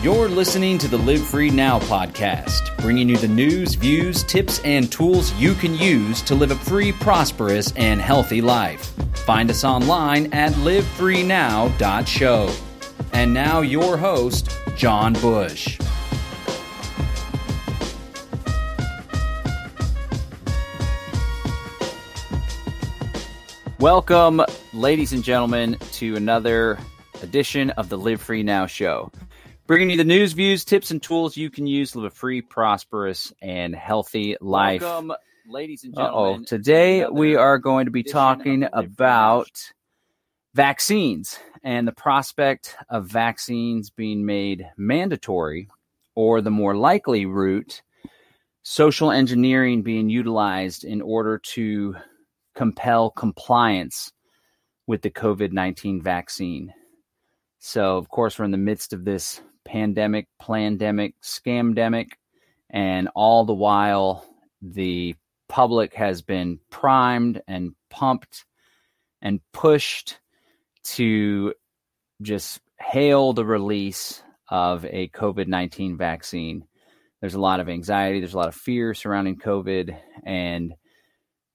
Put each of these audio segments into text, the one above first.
You're listening to the Live Free Now podcast, bringing you the news, views, tips, and tools you can use to live a free, prosperous, and healthy life. Find us online at livefreenow.show. And now, your host, John Bush. Welcome, ladies and gentlemen, to another edition of the Live Free Now show bringing you the news, views, tips, and tools you can use to live a free, prosperous, and healthy life. Welcome, ladies and gentlemen. Oh, today we are going to be talking about vaccines and the prospect of vaccines being made mandatory, or the more likely route, social engineering being utilized in order to compel compliance with the COVID 19 vaccine. So, of course, we're in the midst of this pandemic, plandemic, scamdemic, and all the while the public has been primed and pumped and pushed to just hail the release of a COVID 19 vaccine. There's a lot of anxiety, there's a lot of fear surrounding COVID, and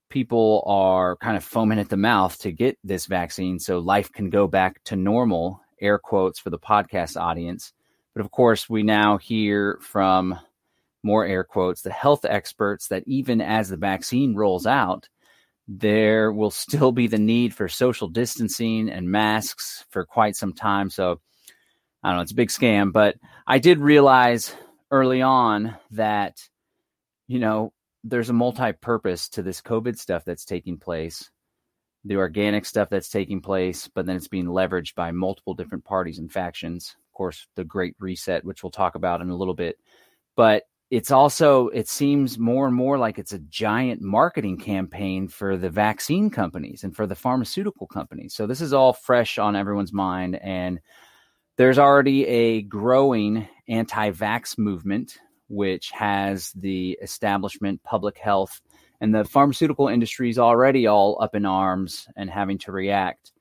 people are kind of foaming at the mouth to get this vaccine so life can go back to normal, air quotes for the podcast audience. But of course, we now hear from more air quotes the health experts that even as the vaccine rolls out, there will still be the need for social distancing and masks for quite some time. So I don't know, it's a big scam, but I did realize early on that, you know, there's a multi purpose to this COVID stuff that's taking place, the organic stuff that's taking place, but then it's being leveraged by multiple different parties and factions course, the Great Reset, which we'll talk about in a little bit. But it's also, it seems more and more like it's a giant marketing campaign for the vaccine companies and for the pharmaceutical companies. So this is all fresh on everyone's mind. And there's already a growing anti vax movement, which has the establishment, public health, and the pharmaceutical industry is already all up in arms and having to react.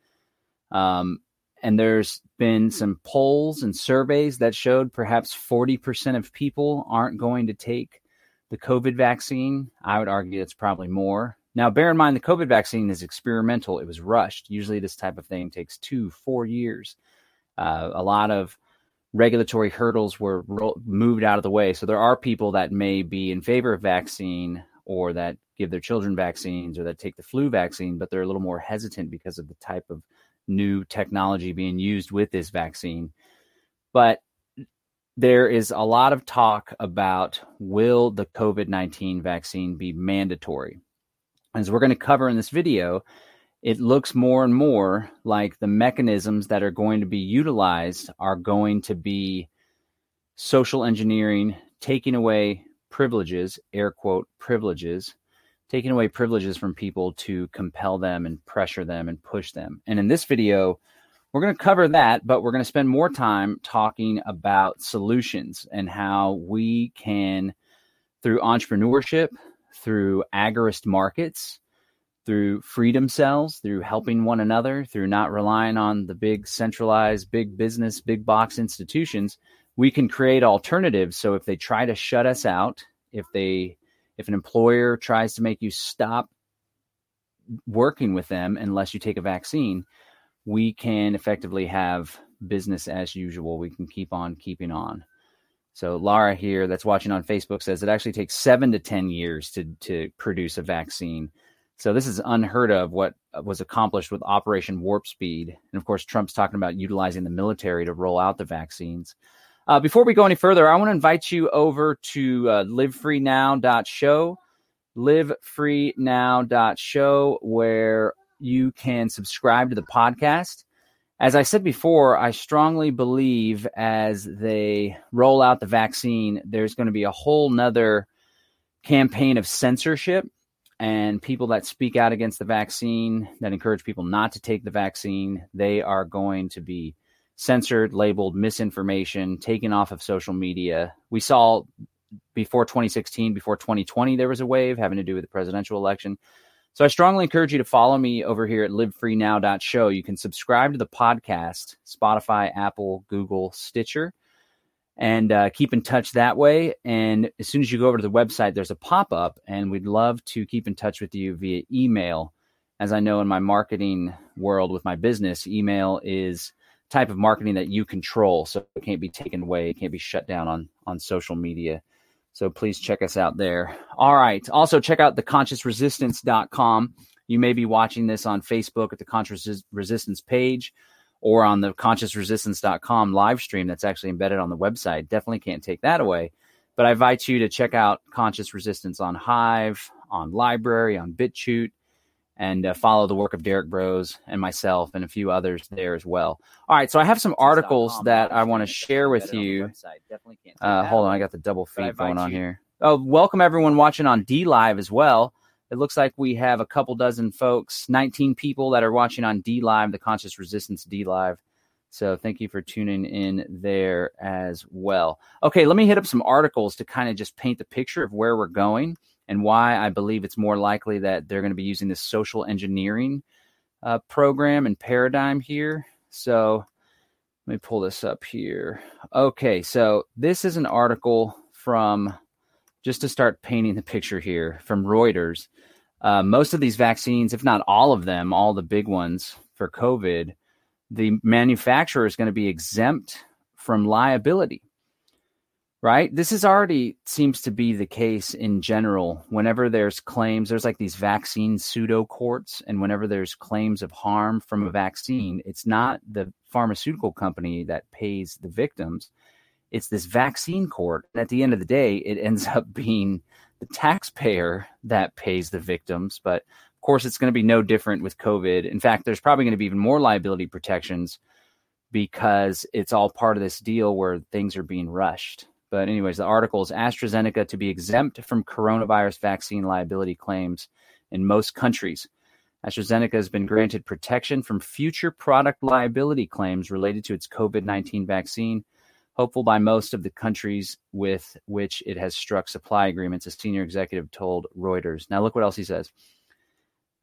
Um, and there's been some polls and surveys that showed perhaps 40% of people aren't going to take the COVID vaccine. I would argue it's probably more. Now, bear in mind the COVID vaccine is experimental, it was rushed. Usually, this type of thing takes two, four years. Uh, a lot of regulatory hurdles were ro- moved out of the way. So, there are people that may be in favor of vaccine or that give their children vaccines or that take the flu vaccine, but they're a little more hesitant because of the type of new technology being used with this vaccine. But there is a lot of talk about will the COVID 19 vaccine be mandatory? As we're going to cover in this video, it looks more and more like the mechanisms that are going to be utilized are going to be social engineering, taking away privileges, air quote, privileges, taking away privileges from people to compel them and pressure them and push them. And in this video, we're going to cover that, but we're going to spend more time talking about solutions and how we can, through entrepreneurship, through agorist markets, through freedom cells, through helping one another, through not relying on the big centralized, big business, big box institutions, we can create alternatives. So if they try to shut us out, if they if an employer tries to make you stop working with them unless you take a vaccine, we can effectively have business as usual. We can keep on keeping on. So Laura here that's watching on Facebook says it actually takes seven to 10 years to, to produce a vaccine. So this is unheard of what was accomplished with Operation Warp Speed. And of course, Trump's talking about utilizing the military to roll out the vaccines. Uh, before we go any further, I want to invite you over to uh, livefreenow.show, livefreenow.show, where you can subscribe to the podcast. As I said before, I strongly believe as they roll out the vaccine, there's going to be a whole nother campaign of censorship and people that speak out against the vaccine, that encourage people not to take the vaccine, they are going to be censored, labeled misinformation, taken off of social media. We saw before 2016, before 2020, there was a wave having to do with the presidential election. So I strongly encourage you to follow me over here at livefreenow.show. You can subscribe to the podcast, Spotify, Apple, Google, Stitcher. and uh, keep in touch that way. And as soon as you go over to the website, there's a pop up, and we'd love to keep in touch with you via email. As I know in my marketing world with my business, email is type of marketing that you control, so it can't be taken away, it can't be shut down on on social media. So please check us out there. All right. Also check out theconsciousresistance.com. You may be watching this on Facebook at the Conscious Resistance page or on the consciousresistance.com live stream that's actually embedded on the website. Definitely can't take that away. But I invite you to check out Conscious Resistance on Hive, on LBRY, on BitChute, and uh, follow the work of Derrick Broze and myself and a few others there as well. All right, so I have some articles that I want to share with you. Uh, hold on, I got the double feed going on here. Oh, welcome everyone watching on DLive as well. It looks like we have a couple dozen folks, 19 people that are watching on DLive, the Conscious Resistance DLive. So thank you for tuning in there as well. Okay, let me hit up some articles to kind of just paint the picture of where we're going and why I believe it's more likely that they're going to be using this social engineering uh, program and paradigm here. So let me pull this up here. Okay, so this is an article from just to start painting the picture here from Reuters. Uh, most of these vaccines, if not all of them, all the big ones for COVID, the manufacturer is going to be exempt from liability. Right? This is already seems to be the case in general. Whenever there's claims, there's like these vaccine pseudo courts, and whenever there's claims of harm from a vaccine, it's not the pharmaceutical company that pays the victims it's this vaccine court. And at the end of the day, it ends up being the taxpayer that pays the victims. But of course, it's going to be no different with COVID. In fact, there's probably going to be even more liability protections because it's all part of this deal where things are being rushed. But, anyways, the article is AstraZeneca to be exempt from coronavirus vaccine liability claims in most countries. AstraZeneca has been granted protection from future product liability claims related to its COVID 19 vaccine hopeful by most of the countries with which it has struck supply agreements, a senior executive told Reuters. Now, look what else he says.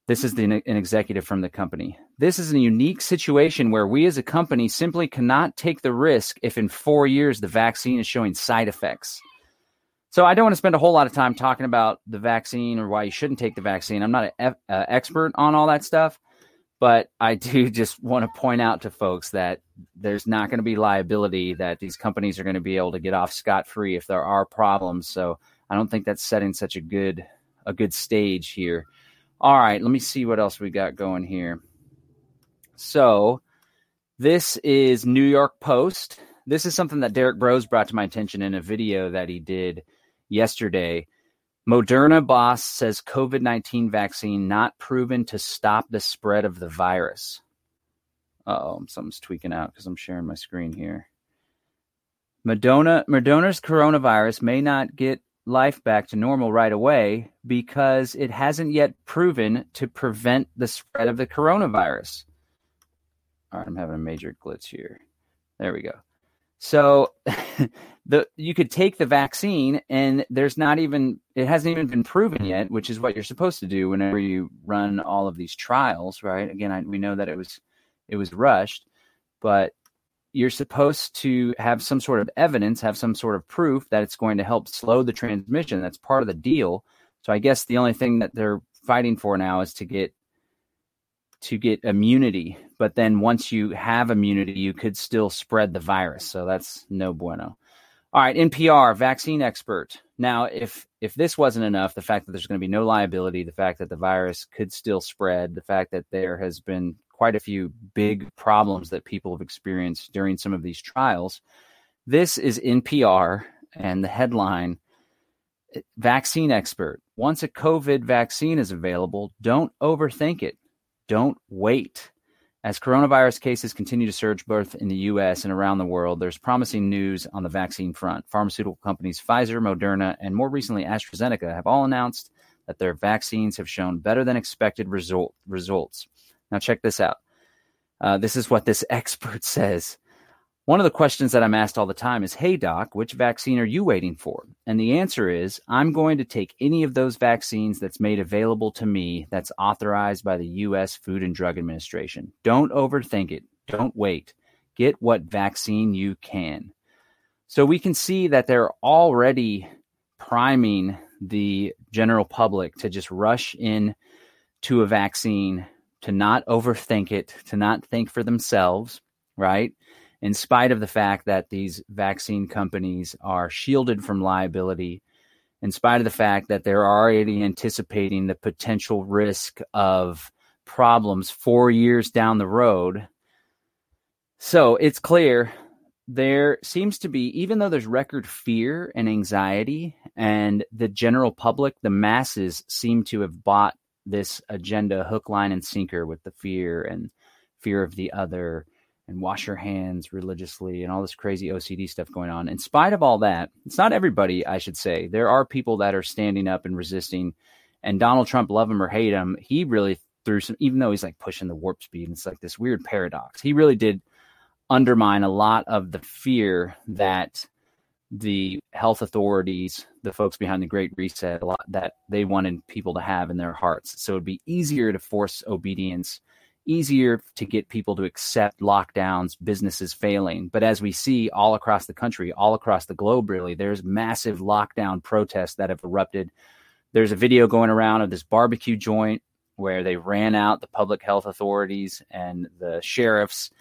This is the, an executive from the company. This is a unique situation where we as a company simply cannot take the risk if in four years the vaccine is showing side effects. So I don't want to spend a whole lot of time talking about the vaccine or why you shouldn't take the vaccine. I'm not an uh, expert on all that stuff. But I do just want to point out to folks that there's not going to be liability, that these companies are going to be able to get off scot free if there are problems. So I don't think that's setting such a good a good stage here. All right, let me see what else we got going here. So this is New York Post. This is something that Derrick Broze brought to my attention in a video that he did yesterday. Moderna boss says COVID 19 vaccine not proven to stop the spread of the virus. oh, something's tweaking out because I'm sharing my screen here. Madonna, Moderna's coronavirus may not get life back to normal right away because it hasn't yet proven to prevent the spread of the coronavirus. All right, I'm having a major glitch here. There we go. So the you could take the vaccine and there's not even it hasn't even been proven yet, which is what you're supposed to do whenever you run all of these trials, right? Again, I, we know that it was it was rushed, but you're supposed to have some sort of evidence, have some sort of proof that it's going to help slow the transmission. That's part of the deal. So I guess the only thing that they're fighting for now is to get to get immunity. But then once you have immunity, you could still spread the virus. So that's no bueno. All right, NPR vaccine expert. Now, if if this wasn't enough, the fact that there's going to be no liability, the fact that the virus could still spread, the fact that there has been quite a few big problems that people have experienced during some of these trials. This is NPR and the headline eh, Vaccine expert. Once a COVID vaccine is available, don't overthink it. Don't wait. As coronavirus cases continue to surge both in the US and around the world, there's promising news on the vaccine front. Pharmaceutical companies Pfizer, Moderna, and more recently AstraZeneca have all announced that their vaccines have shown better than expected result, results. Now, check this out. Uh, this is what this expert says. One of the questions that I'm asked all the time is, Hey, doc, which vaccine are you waiting for? And the answer is, I'm going to take any of those vaccines that's made available to me that's authorized by the U.S. Food and Drug Administration. Don't overthink it. Don't wait. Get what vaccine you can. So we can see that they're already priming the general public to just rush in to a vaccine, to not overthink it, to not think for themselves, right? In spite of the fact that these vaccine companies are shielded from liability, in spite of the fact that they're already anticipating the potential risk of problems four years down the road. So it's clear there seems to be, even though there's record fear and anxiety, and the general public, the masses seem to have bought this agenda hook, line, and sinker with the fear and fear of the other and wash your hands religiously and all this crazy OCD stuff going on. In spite of all that, it's not everybody, I should say. There are people that are standing up and resisting. And Donald Trump, love him or hate him, he really threw some, even though he's like pushing the warp speed, and it's like this weird paradox. He really did undermine a lot of the fear that the health authorities, the folks behind the Great Reset, a lot that they wanted people to have in their hearts. So it'd be easier to force obedience, easier to get people to accept lockdowns, businesses failing. But as we see all across the country, all across the globe, really, there's massive lockdown protests that have erupted. There's a video going around of this barbecue joint where they ran out the public health authorities and the sheriffs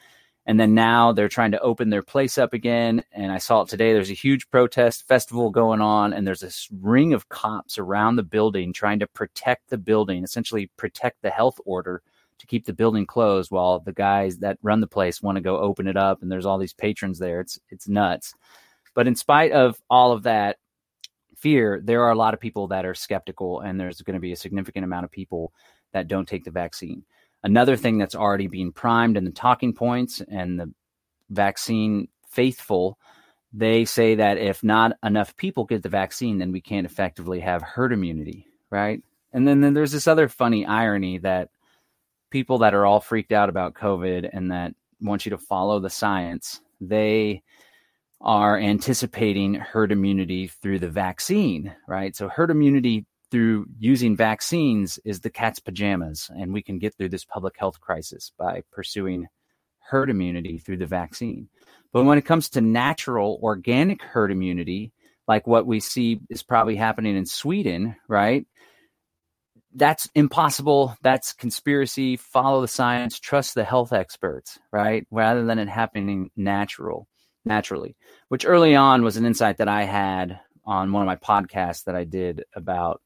and then now they're trying to open their place up again. And I saw it today. There's a huge protest festival going on, and there's this ring of cops around the building trying to protect the building, essentially protect the health order to keep the building closed while the guys that run the place want to go open it up and there's all these patrons there. It's it's nuts. But in spite of all of that fear, there are a lot of people that are skeptical and there's going to be a significant amount of people that don't take the vaccine. Another thing that's already being primed in the talking points and the vaccine faithful, they say that if not enough people get the vaccine, then we can't effectively have herd immunity, right? And then, then there's this other funny irony that people that are all freaked out about COVID and that want you to follow the science, they are anticipating herd immunity through the vaccine, right? So herd immunity through using vaccines is the cat's pajamas. And we can get through this public health crisis by pursuing herd immunity through the vaccine. But when it comes to natural, organic herd immunity, like what we see is probably happening in Sweden, right? That's impossible. That's conspiracy. Follow the science. Trust the health experts, right? Rather than it happening natural, naturally. Which early on was an insight that I had on one of my podcasts that I did about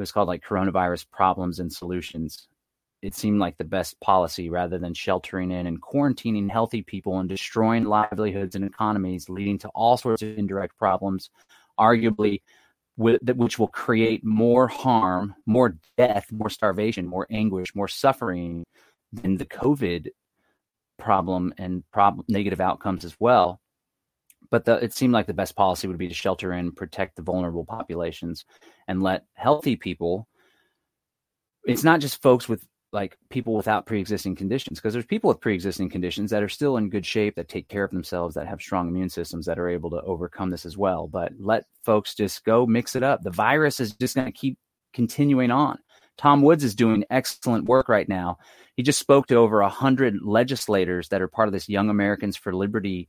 it was called like coronavirus problems and solutions. It seemed like the best policy rather than sheltering in and quarantining healthy people and destroying livelihoods and economies, leading to all sorts of indirect problems, arguably which will create more harm, more death, more starvation, more anguish, more suffering than the COVID problem and problem negative outcomes as well. But the, it seemed like the best policy would be to shelter in, protect the vulnerable populations, and let healthy people. It's not just folks with like people without pre-existing conditions because there's people with pre-existing conditions that are still in good shape that take care of themselves that have strong immune systems that are able to overcome this as well but let folks just go mix it up the virus is just going to keep continuing on tom woods is doing excellent work right now he just spoke to over 100 legislators that are part of this young americans for liberty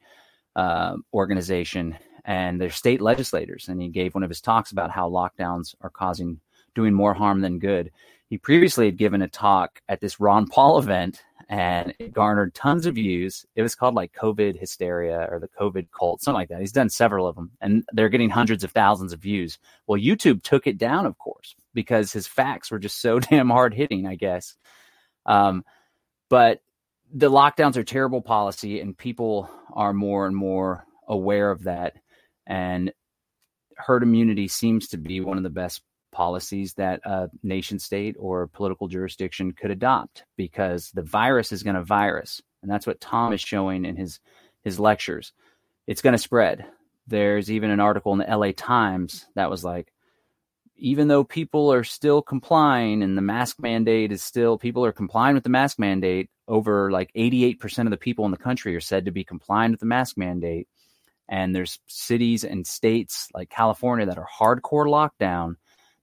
uh, organization and their state legislators. And he gave one of his talks about how lockdowns are causing doing more harm than good. He previously had given a talk at this Ron Paul event and it garnered tons of views. It was called like COVID hysteria or the COVID cult, something like that. He's done several of them and they're getting hundreds of thousands of views. Well, YouTube took it down, of course, because his facts were just so damn hard hitting, I guess. Um, but the lockdowns are terrible policy and people are more and more aware of that. And herd immunity seems to be one of the best policies that a nation state or political jurisdiction could adopt because the virus is going to virus and that's what tom is showing in his his lectures. It's going to spread. There's even an article in the la times that was like even though people are still complying and the mask mandate is still people are complying with the mask mandate over like 88% of the people in the country are said to be complying with the mask mandate. And there's cities and states like California that are hardcore lockdown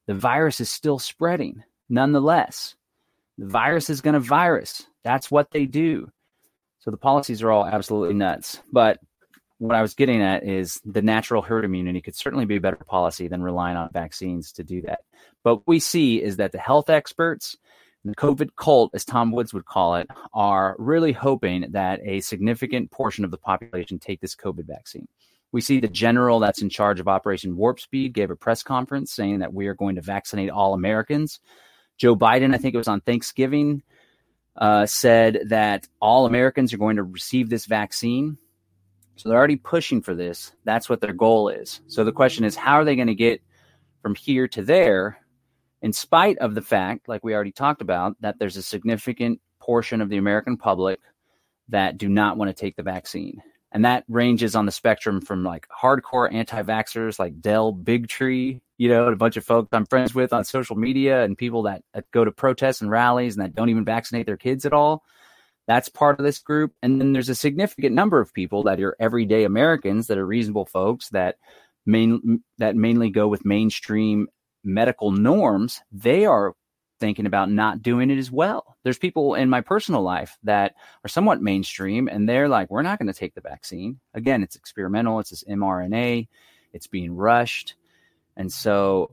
the virus is still spreading nonetheless. The virus is going to virus. That's what they do. So the policies are all absolutely nuts. But what I was getting at is the natural herd immunity could certainly be a better policy than relying on vaccines to do that. But what we see is that the health experts, the COVID cult, as Tom Woods would call it, are really hoping that a significant portion of the population take this COVID vaccine. We see the general that's in charge of Operation Warp Speed gave a press conference saying that we are going to vaccinate all Americans. Joe Biden, I think it was on Thanksgiving, uh, said that all Americans are going to receive this vaccine. So they're already pushing for this. That's what their goal is. So the question is, how are they going to get from here to there, in spite of the fact, like we already talked about, that there's a significant portion of the American public that do not want to take the vaccine? and that ranges on the spectrum from like hardcore anti-vaxxers like Del Bigtree, you know, a bunch of folks I'm friends with on social media, and people that, that go to protests and rallies and that don't even vaccinate their kids at all. That's part of this group, and then there's a significant number of people that are everyday Americans that are reasonable folks that main that mainly go with mainstream medical norms. They are thinking about not doing it as well. There's people in my personal life that are somewhat mainstream and they're like, we're not going to take the vaccine. Again, it's experimental, it's this mRNA, it's being rushed. And so,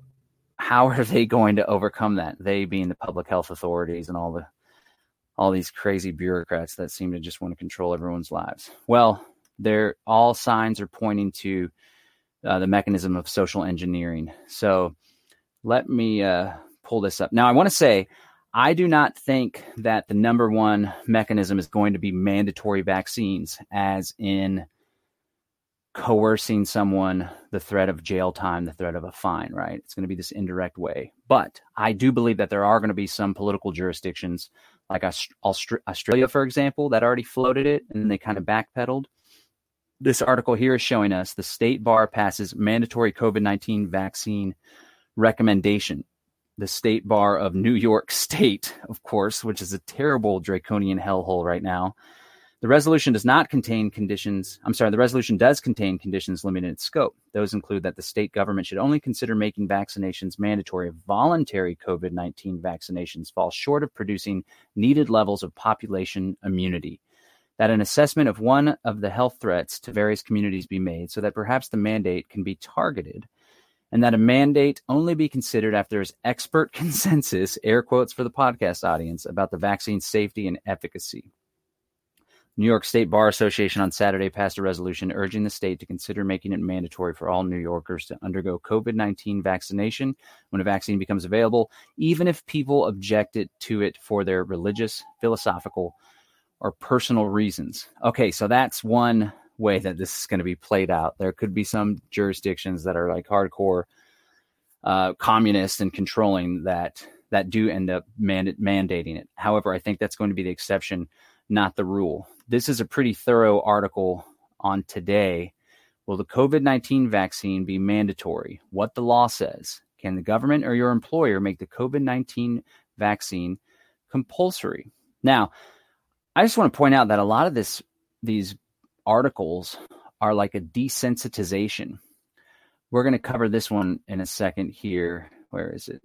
how are they going to overcome that? They being the public health authorities and all the all these crazy bureaucrats that seem to just want to control everyone's lives. Well, they're all signs are pointing to uh, the mechanism of social engineering. So let me uh, pull this up. Now, I want to say I do not think that the number one mechanism is going to be mandatory vaccines, as in coercing someone the threat of jail time, the threat of a fine, right? It's going to be this indirect way. But I do believe that there are going to be some political jurisdictions, like Australia, for example, that already floated it and they kind of backpedaled. This article here is showing us the state bar passes mandatory COVID 19 vaccine recommendation the state bar of New York State, of course, which is a terrible draconian hellhole right now. The resolution does not contain conditions. I'm sorry, the resolution does contain conditions limiting its scope. Those include that the state government should only consider making vaccinations mandatory if voluntary COVID 19 vaccinations fall short of producing needed levels of population immunity. That an assessment of one of the health threats to various communities be made so that perhaps the mandate can be targeted and that a mandate only be considered after there's expert consensus, air quotes for the podcast audience, about the vaccine's safety and efficacy. New York State Bar Association on Saturday passed a resolution urging the state to consider making it mandatory for all New Yorkers to undergo COVID 19 vaccination when a vaccine becomes available, even if people objected to it for their religious, philosophical, or personal reasons. Okay, so that's one way that this is going to be played out. There could be some jurisdictions that are like hardcore uh, communist and controlling that that do end up mand- mandating it. However, I think that's going to be the exception, not the rule. This is a pretty thorough article on today. Will the COVID 19 vaccine be mandatory? What the law says. Can the government or your employer make the COVID 19 vaccine compulsory? Now, I just want to point out that a lot of this, these articles are like a desensitization. We're going to cover this one in a second here. Where is it?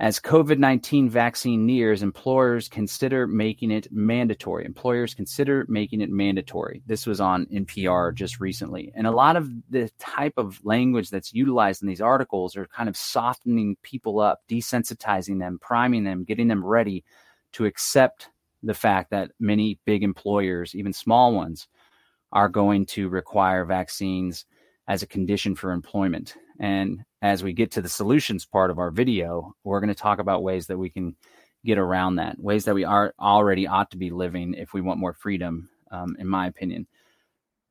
As COVID 19 vaccine nears, employers consider making it mandatory. Employers consider making it mandatory. This was on NPR just recently. And a lot of the type of language that's utilized in these articles are kind of softening people up, desensitizing them, priming them, getting them ready to accept the fact that many big employers, even small ones, are going to require vaccines as a condition for employment. And as we get to the solutions part of our video, we're going to talk about ways that we can get around that, ways that we are already ought to be living if we want more freedom, um, in my opinion.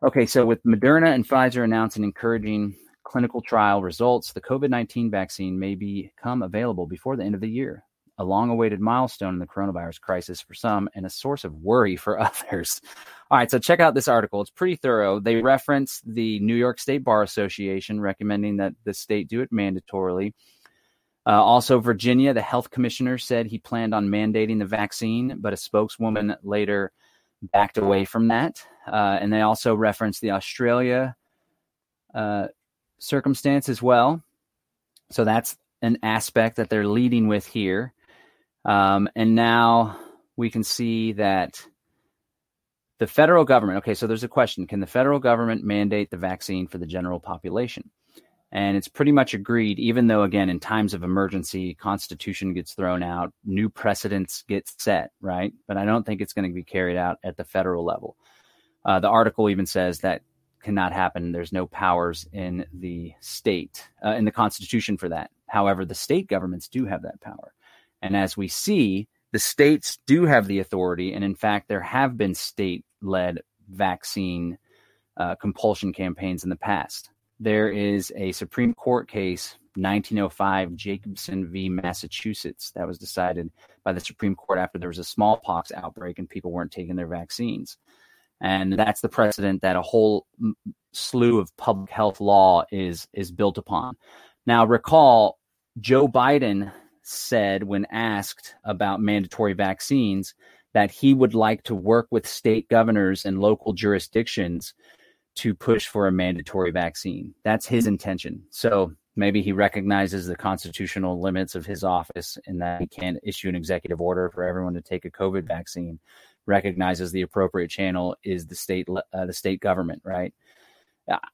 Okay, so with Moderna and Pfizer announcing encouraging clinical trial results, the COVID 19 vaccine may become available before the end of the year a long awaited milestone in the coronavirus crisis for some and a source of worry for others. All right, so check out this article. It's pretty thorough. They reference the New York State Bar Association recommending that the state do it mandatorily. Uh, also, Virginia, the health commissioner said he planned on mandating the vaccine, but a spokeswoman later backed away from that. Uh, and they also reference the Australia uh, circumstance as well. So that's an aspect that they're leading with here. Um, and now we can see that the federal government, okay, so there's a question can the federal government mandate the vaccine for the general population? And it's pretty much agreed, even though, again, in times of emergency, Constitution gets thrown out, new precedents get set, right? But I don't think it's going to be carried out at the federal level. Uh, the article even says that cannot happen. There's no powers in the state, uh, in the Constitution for that. However, the state governments do have that power. And as we see, the states do have the authority. And in fact, there have been state led vaccine uh, compulsion campaigns in the past. There is a Supreme Court case, 1905 Jacobson v. Massachusetts, that was decided by the Supreme Court after there was a smallpox outbreak and people weren't taking their vaccines. And that's the precedent that a whole slew of public health law is is built upon. Now, recall Joe Biden said when asked about mandatory vaccines that he would like to work with state governors and local jurisdictions to push for a mandatory vaccine. That's his intention. So maybe he recognizes the constitutional limits of his office and that he can't issue an executive order for everyone to take a COVID vaccine. Recognizes the appropriate channel is the state uh, the state government, right?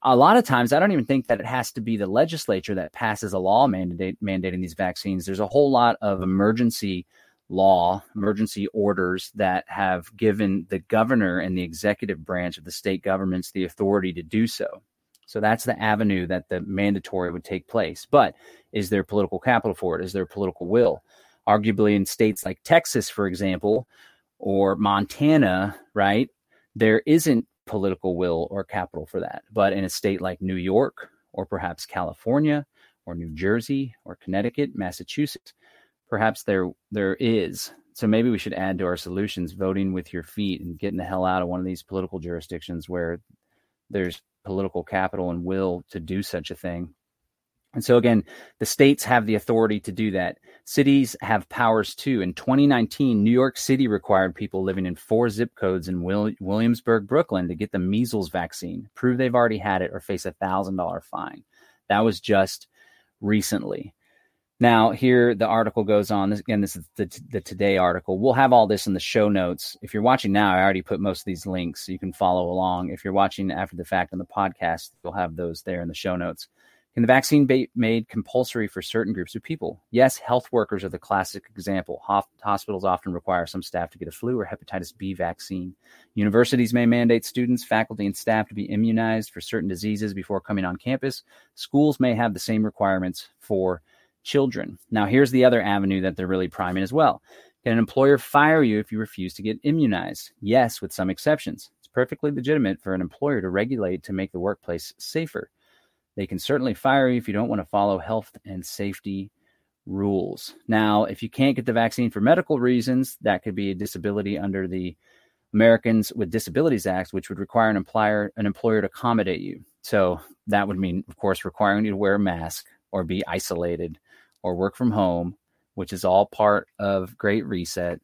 A lot of times I don't even think that it has to be the legislature that passes a law mandate, mandating these vaccines. There's a whole lot of emergency law, emergency orders that have given the governor and the executive branch of the state governments the authority to do so. So that's the avenue that the mandatory would take place. But is there political capital for it? Is there political will? Arguably, in states like Texas, for example, or Montana, right, there isn't political will or capital for that. But in a state like New York, or perhaps California, or New Jersey, or Connecticut, Massachusetts, perhaps there there is. So maybe we should add to our solutions voting with your feet and getting the hell out of one of these political jurisdictions where there's political capital and will to do such a thing and so, again, the states have the authority to do that. Cities have powers too. In 2019, New York City required people living in four zip codes in Will- Williamsburg, Brooklyn to get the measles vaccine, prove they've already had it, or face a $1,000 fine. That was just recently. Now, here the article goes on. This, again, this is the, the Today article. We'll have all this in the show notes. If you're watching now, I already put most of these links so you can follow along. If you're watching after the fact on the podcast, you'll have those there in the show notes. Can the vaccine be made compulsory for certain groups of people? Yes, health workers are the classic example. Hospitals often require some staff to get a flu or hepatitis B vaccine. Universities may mandate students, faculty, and staff to be immunized for certain diseases before coming on campus. Schools may have the same requirements for children. Now, here's the other avenue that they're really priming as well. Can an employer fire you if you refuse to get immunized? Yes, with some exceptions. It's perfectly legitimate for an employer to regulate to make the workplace safer. They can certainly fire you if you don't want to follow health and safety rules. Now, if you can't get the vaccine for medical reasons, that could be a disability under the Americans with Disabilities Act, which would require an employer an employer to accommodate you. So that would mean, of course, requiring you to wear a mask or be isolated or work from home, which is all part of Great Reset.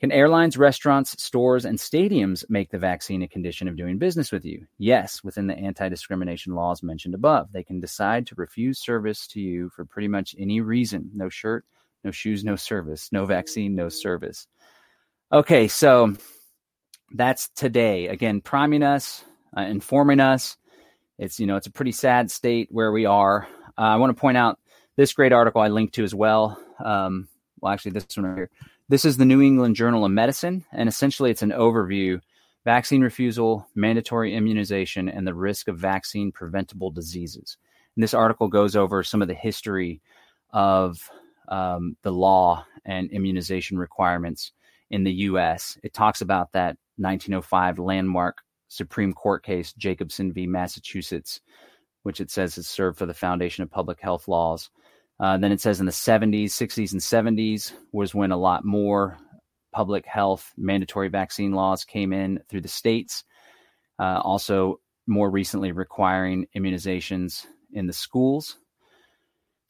Can airlines, restaurants, stores, and stadiums make the vaccine a condition of doing business with you? Yes, within the anti discrimination laws mentioned above. They can decide to refuse service to you for pretty much any reason no shirt, no shoes, no service, no vaccine, no service. Okay, so that's today. Again, priming us, uh, informing us. It's, you know, it's a pretty sad state where we are. Uh, I want to point out this great article I linked to as well. Um, well, actually, this one right here this is the New England Journal of Medicine, and essentially it's an overview vaccine refusal, mandatory immunization, and the risk of vaccine preventable diseases. And this article goes over some of the history of um, the law and immunization requirements in the U.S. It talks about that 1905 landmark Supreme Court case, Jacobson v. Massachusetts, which it says has served for the foundation of public health laws. Uh, then it says in the 70s, 60s, and 70s was when a lot more public health mandatory vaccine laws came in through the states. Uh, also, more recently, requiring immunizations in the schools.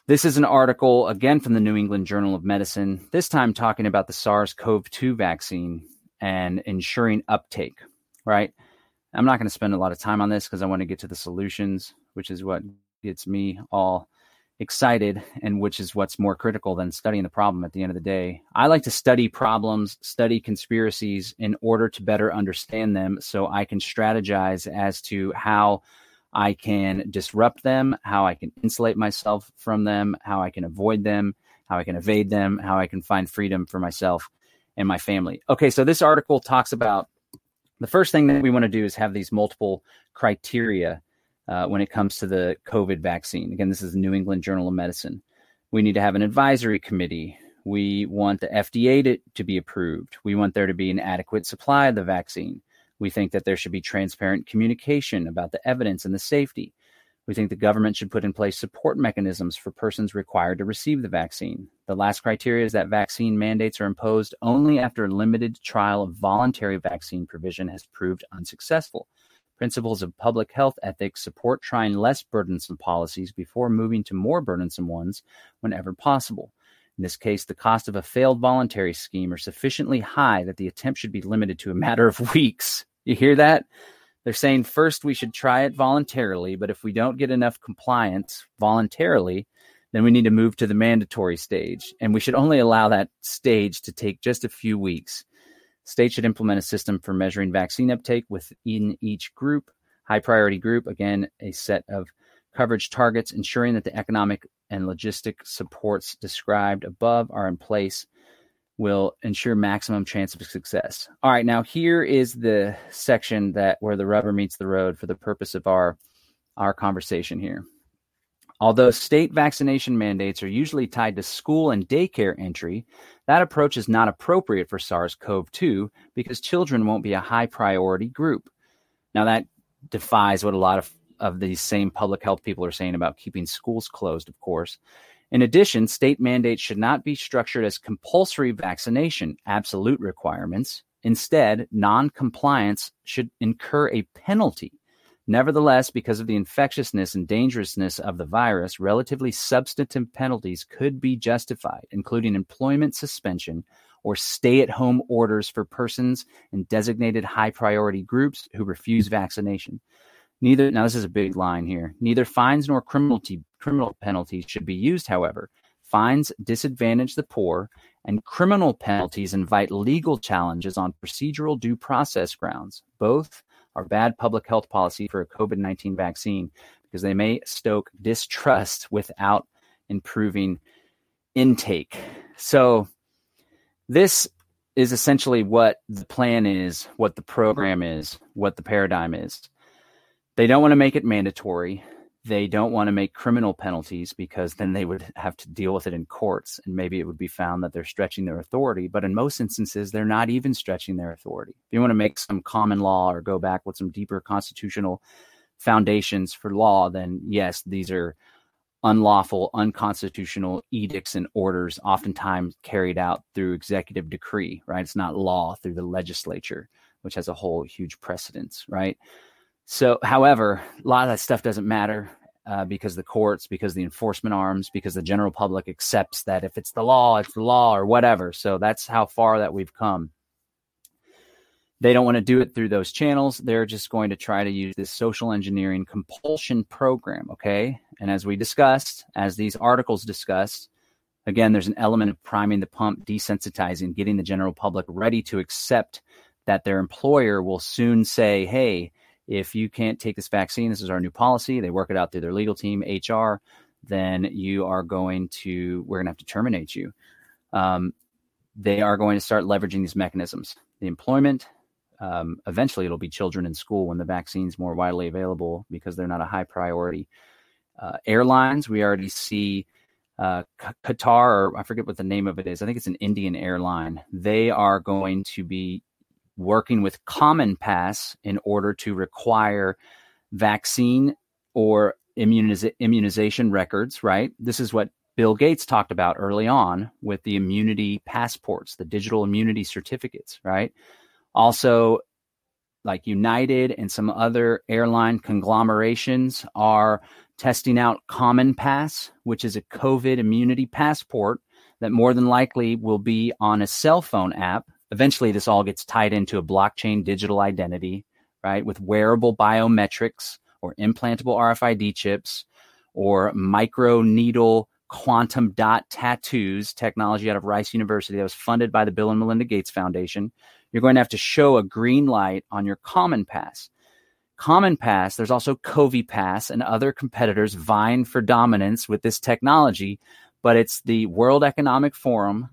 This is an article, again, from the New England Journal of Medicine, this time talking about the SARS CoV 2 vaccine and ensuring uptake, right? I'm not going to spend a lot of time on this because I want to get to the solutions, which is what gets me all excited, and which is what's more critical than studying the problem at the end of the day. I like to study problems, study conspiracies in order to better understand them so I can strategize as to how I can disrupt them, how I can insulate myself from them, how I can avoid them, how I can evade them, how I can find freedom for myself and my family. Okay, so this article talks about the first thing that we want to do is have these multiple criteria uh, when it comes to the COVID vaccine. Again, this is the New England Journal of Medicine. We need to have an advisory committee. We want the FDA to, to be approved. We want there to be an adequate supply of the vaccine. We think that there should be transparent communication about the evidence and the safety. We think the government should put in place support mechanisms for persons required to receive the vaccine. The last criteria is that vaccine mandates are imposed only after a limited trial of voluntary vaccine provision has proved unsuccessful. Principles of public health ethics support trying less burdensome policies before moving to more burdensome ones whenever possible. In this case, the cost of a failed voluntary scheme are sufficiently high that the attempt should be limited to a matter of weeks. You hear that? They're saying first we should try it voluntarily, but if we don't get enough compliance voluntarily, then we need to move to the mandatory stage. And we should only allow that stage to take just a few weeks. States should implement a system for measuring vaccine uptake within each group, high priority group, again, a set of coverage targets, ensuring that the economic and logistic supports described above are in place will ensure maximum chance of success. All right, now here is the section that where the rubber meets the road for the purpose of our our conversation here. Although state vaccination mandates are usually tied to school and daycare entry, that approach is not appropriate for SARS-CoV-2 because children won't be a high priority group. Now that defies what a lot of of these same public health people are saying about keeping schools closed, of course. In addition, state mandates should not be structured as compulsory vaccination absolute requirements. Instead, non-compliance should incur a penalty. Nevertheless, because of the infectiousness and dangerousness of the virus, relatively substantive penalties could be justified, including employment suspension or stay at home orders for persons in designated high priority groups who refuse vaccination. Neither now this is a big line here. Neither fines nor criminal criminal penalties should be used, however. Fines disadvantage the poor, and criminal penalties invite legal challenges on procedural due process grounds. Both are bad public health policy for a COVID 19 vaccine because they may stoke distrust without improving intake. So, this is essentially what the plan is, what the program is, what the paradigm is. They don't want to make it mandatory. They don't want to make criminal penalties because then they would have to deal with it in courts and maybe it would be found that they're stretching their authority. But in most instances, they're not even stretching their authority. If you want to make some common law or go back with some deeper constitutional foundations for law, then yes, these are unlawful, unconstitutional edicts and orders, oftentimes carried out through executive decree, right? It's not law through the legislature, which has a whole huge precedence, right? So, however, a lot of that stuff doesn't matter uh, because the courts, because the enforcement arms, because the general public accepts that if it's the law, it's the law or whatever. So that's how far that we've come. They don't want to do it through those channels. They're just going to try to use this social engineering compulsion program. Okay. And as we discussed, as these articles discussed, again, there's an element of priming the pump, desensitizing, getting the general public ready to accept that their employer will soon say, hey, if you can't take this vaccine, this is our new policy. They work it out through their legal team, HR. Then you are going to we're going to have to terminate you. Um, they are going to start leveraging these mechanisms. The employment. Um, eventually, it'll be children in school when the vaccine's more widely available because they're not a high priority. Uh, airlines, we already see uh, Qatar, or I forget what the name of it is. I think it's an Indian airline. They are going to be working with Common Pass in order to require vaccine or immuniz- immunization records, right? This is what Bill Gates talked about early on with the immunity passports, the digital immunity certificates, right? Also, like United and some other airline conglomerations are testing out Common Pass, which is a COVID immunity passport that more than likely will be on a cell phone app eventually this all gets tied into a blockchain digital identity, right? With wearable biometrics or implantable RFID chips or micro needle quantum dot tattoos technology out of Rice University that was funded by the Bill and Melinda Gates Foundation. You're going to have to show a green light on your Common Pass. Common Pass, there's also Covi Pass and other competitors vying for dominance with this technology, but it's the World Economic Forum.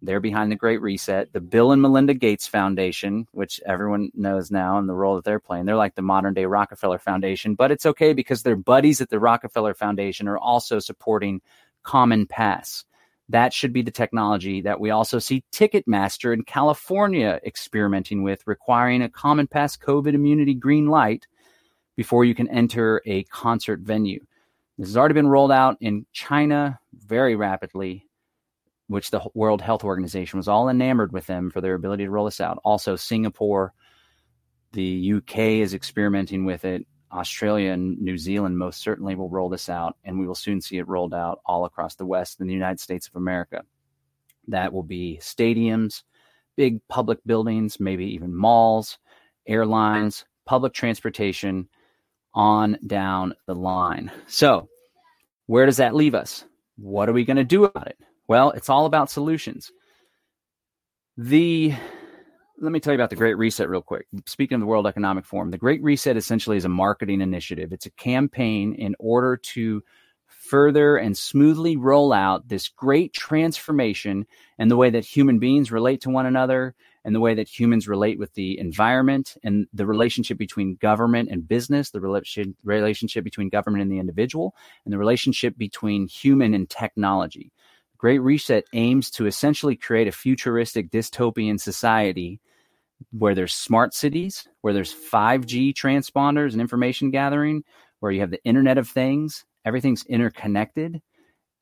They're behind the Great Reset, the Bill and Melinda Gates Foundation, which everyone knows now and the role that they're playing. They're like the modern day Rockefeller Foundation, but it's okay because their buddies at the Rockefeller Foundation are also supporting Common Pass. That should be the technology that we also see Ticketmaster in California experimenting with, requiring a Common Pass COVID immunity green light before you can enter a concert venue. This has already been rolled out in China very rapidly, which the World Health Organization was all enamored with them for their ability to roll this out. Also, Singapore, the UK is experimenting with it. Australia and New Zealand most certainly will roll this out, and we will soon see it rolled out all across the West and the United States of America. That will be stadiums, big public buildings, maybe even malls, airlines, public transportation, on down the line. So, where does that leave us? What are we going to do about it? Well, it's all about solutions. The let me tell you about the Great Reset real quick. Speaking of the World Economic Forum, the Great Reset essentially is a marketing initiative. It's a campaign in order to further and smoothly roll out this great transformation and the way that human beings relate to one another and the way that humans relate with the environment and the relationship between government and business, the relationship between government and the individual, and the relationship between human and technology. Great Reset aims to essentially create a futuristic dystopian society where there's smart cities, where there's 5G transponders and information gathering, where you have the Internet of Things, everything's interconnected.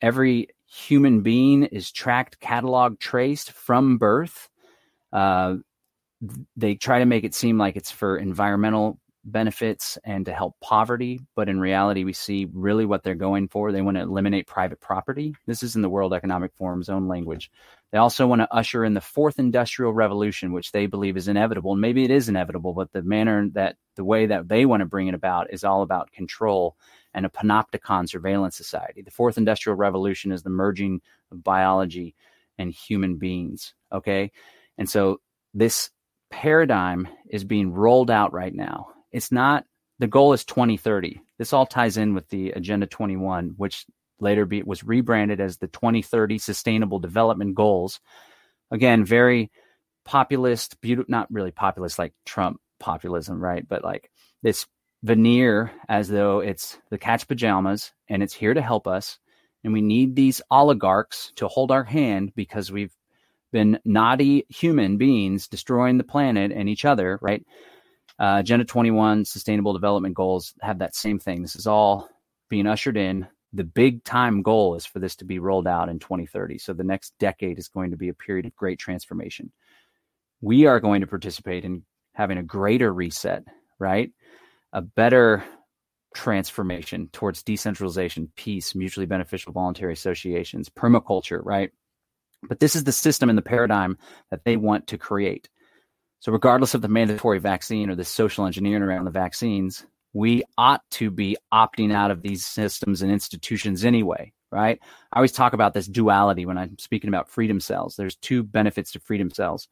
Every human being is tracked, cataloged, traced from birth. Uh, they try to make it seem like it's for environmental benefits and to help poverty. But in reality, we see really what they're going for. They want to eliminate private property. This is in the World Economic Forum's own language. They also want to usher in the fourth industrial revolution, which they believe is inevitable. Maybe it is inevitable, but the manner that the way that they want to bring it about is all about control and a panopticon surveillance society. The fourth industrial revolution is the merging of biology and human beings. Okay. And so this paradigm is being rolled out right now it's not the goal is 2030. This all ties in with the Agenda 21, which later be, was rebranded as the 2030 Sustainable Development Goals. Again, very populist, beautiful, not really populist like Trump populism, right? But like this veneer as though it's the catch pajamas and it's here to help us. And we need these oligarchs to hold our hand because we've been naughty human beings destroying the planet and each other, right? Uh, Agenda 21 Sustainable Development Goals have that same thing. This is all being ushered in. The big time goal is for this to be rolled out in 2030. So the next decade is going to be a period of great transformation. We are going to participate in having a greater reset, right? A better transformation towards decentralization, peace, mutually beneficial voluntary associations, permaculture, right? But this is the system and the paradigm that they want to create. So, regardless of the mandatory vaccine or the social engineering around the vaccines, we ought to be opting out of these systems and institutions anyway, right? I always talk about this duality when I'm speaking about freedom cells. There's two benefits to freedom cells.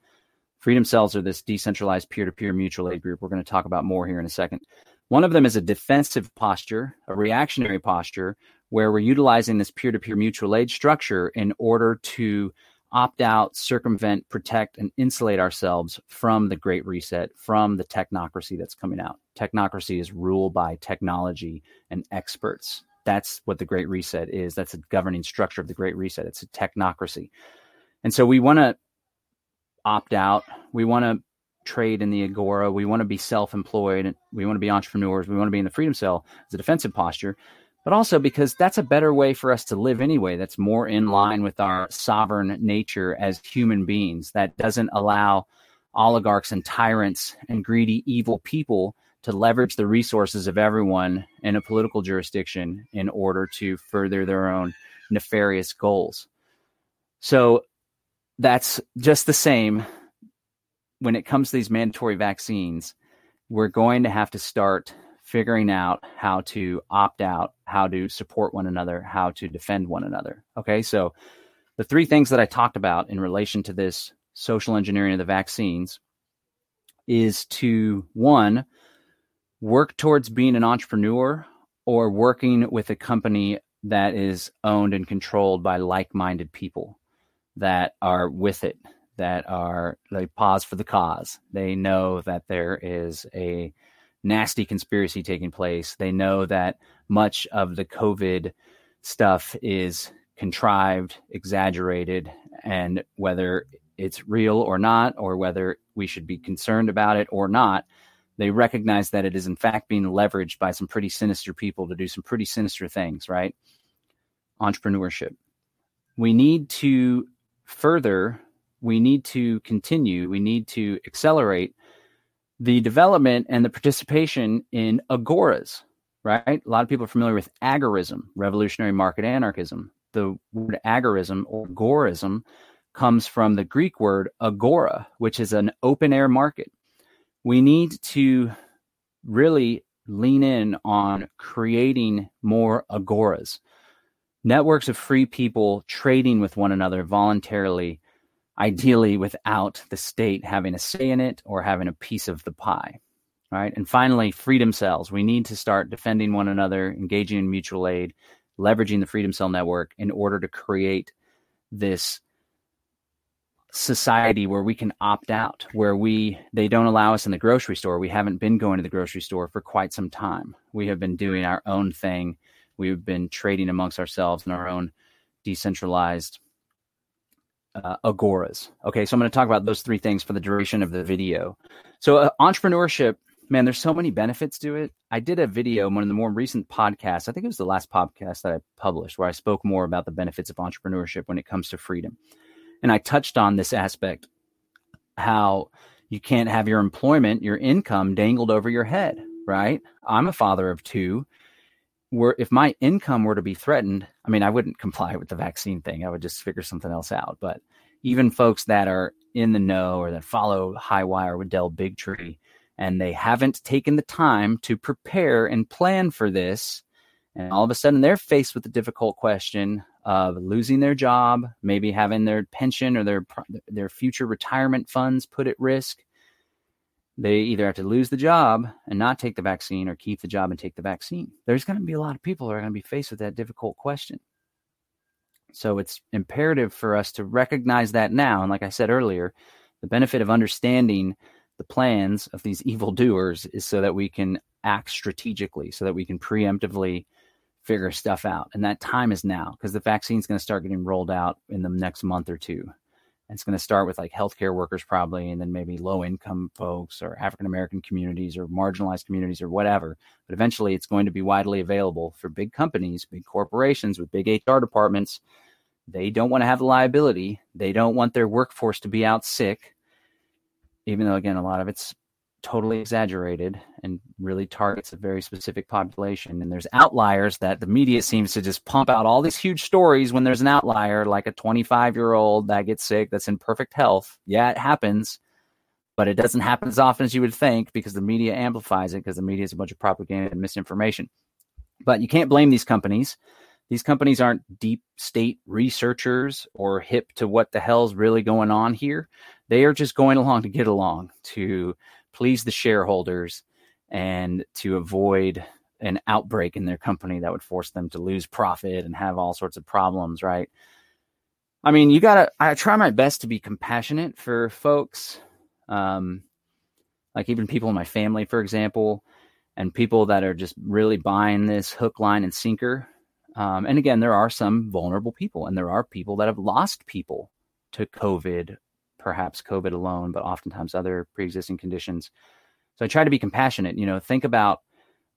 Freedom cells are this decentralized peer to peer mutual aid group. We're going to talk about more here in a second. One of them is a defensive posture, a reactionary posture, where we're utilizing this peer to peer mutual aid structure in order to opt out, circumvent, protect, and insulate ourselves from the Great Reset, from the technocracy that's coming out. Technocracy is ruled by technology and experts. That's what the Great Reset is. That's the governing structure of the Great Reset. It's a technocracy. And so we want to opt out. We want to trade in the agora. We want to be self employed. We want to be entrepreneurs. We want to be in the freedom cell as a defensive posture but also because that's a better way for us to live anyway. That's more in line with our sovereign nature as human beings. That doesn't allow oligarchs and tyrants and greedy, evil people to leverage the resources of everyone in a political jurisdiction in order to further their own nefarious goals. So that's just the same when it comes to these mandatory vaccines. We're going to have to start figuring out how to opt out, how to support one another, how to defend one another. Okay, so the three things that I talked about in relation to this social engineering of the vaccines is to one, work towards being an entrepreneur or working with a company that is owned and controlled by like-minded people that are with it that are they pause for the cause they know that there is a nasty conspiracy taking place they know that much of the covid stuff is contrived exaggerated and whether it's real or not or whether we should be concerned about it or not they recognize that it is in fact being leveraged by some pretty sinister people to do some pretty sinister things, right? Entrepreneurship. We need to further, we need to continue, we need to accelerate the development and the participation in agoras, right? A lot of people are familiar with agorism, revolutionary market anarchism. The word agorism or agorism comes from the Greek word agora, which is an open air market we need to really lean in on creating more agoras, networks of free people trading with one another voluntarily, ideally without the state having a say in it or having a piece of the pie. Right. And finally, freedom cells. We need to start defending one another, engaging in mutual aid, leveraging the Freedom Cell Network in order to create this society where we can opt out where we they don't allow us in the grocery store we haven't been going to the grocery store for quite some time we have been doing our own thing we've been trading amongst ourselves in our own decentralized uh, agoras okay so i'm going to talk about those three things for the duration of the video so uh, entrepreneurship man there's so many benefits to it i did a video one of the more recent podcasts i think it was the last podcast that i published where i spoke more about the benefits of entrepreneurship when it comes to freedom and I touched on this aspect how you can't have your employment, your income dangled over your head, right? I'm a father of two. Where if my income were to be threatened, I mean, I wouldn't comply with the vaccine thing. I would just figure something else out. But even folks that are in the know or that follow High Wire with Del Bigtree, and they haven't taken the time to prepare and plan for this, and all of a sudden they're faced with the difficult question of losing their job, maybe having their pension or their their future retirement funds put at risk. They either have to lose the job and not take the vaccine or keep the job and take the vaccine. There's going to be a lot of people who are going to be faced with that difficult question. So it's imperative for us to recognize that now. And like I said earlier, the benefit of understanding the plans of these evildoers is so that we can act strategically, so that we can preemptively figure stuff out. And that time is now because the vaccine is going to start getting rolled out in the next month or two. And it's going to start with like healthcare workers, probably, and then maybe low income folks or African American communities or marginalized communities or whatever. But eventually it's going to be widely available for big companies, big corporations with big HR departments. They don't want to have the liability. They don't want their workforce to be out sick, even though, again, a lot of it's totally exaggerated and really targets a very specific population. And there's outliers that the media seems to just pump out all these huge stories when there's an outlier, like a 25 year old that gets sick that's in perfect health. Yeah, it happens, but it doesn't happen as often as you would think because the media amplifies it because the media is a bunch of propaganda and misinformation. But you can't blame these companies. These companies aren't deep state researchers or hip to what the hell's really going on here. They are just going along to get along, to please the shareholders and to avoid an outbreak in their company that would force them to lose profit and have all sorts of problems, right? I mean, you gotta, I try my best to be compassionate for folks, um, like even people in my family, for example, and people that are just really buying this hook, line, and sinker. Um, and again, there are some vulnerable people, and there are people that have lost people to COVID perhaps COVID alone, but oftentimes other pre existing conditions. So I try to be compassionate. You know, think about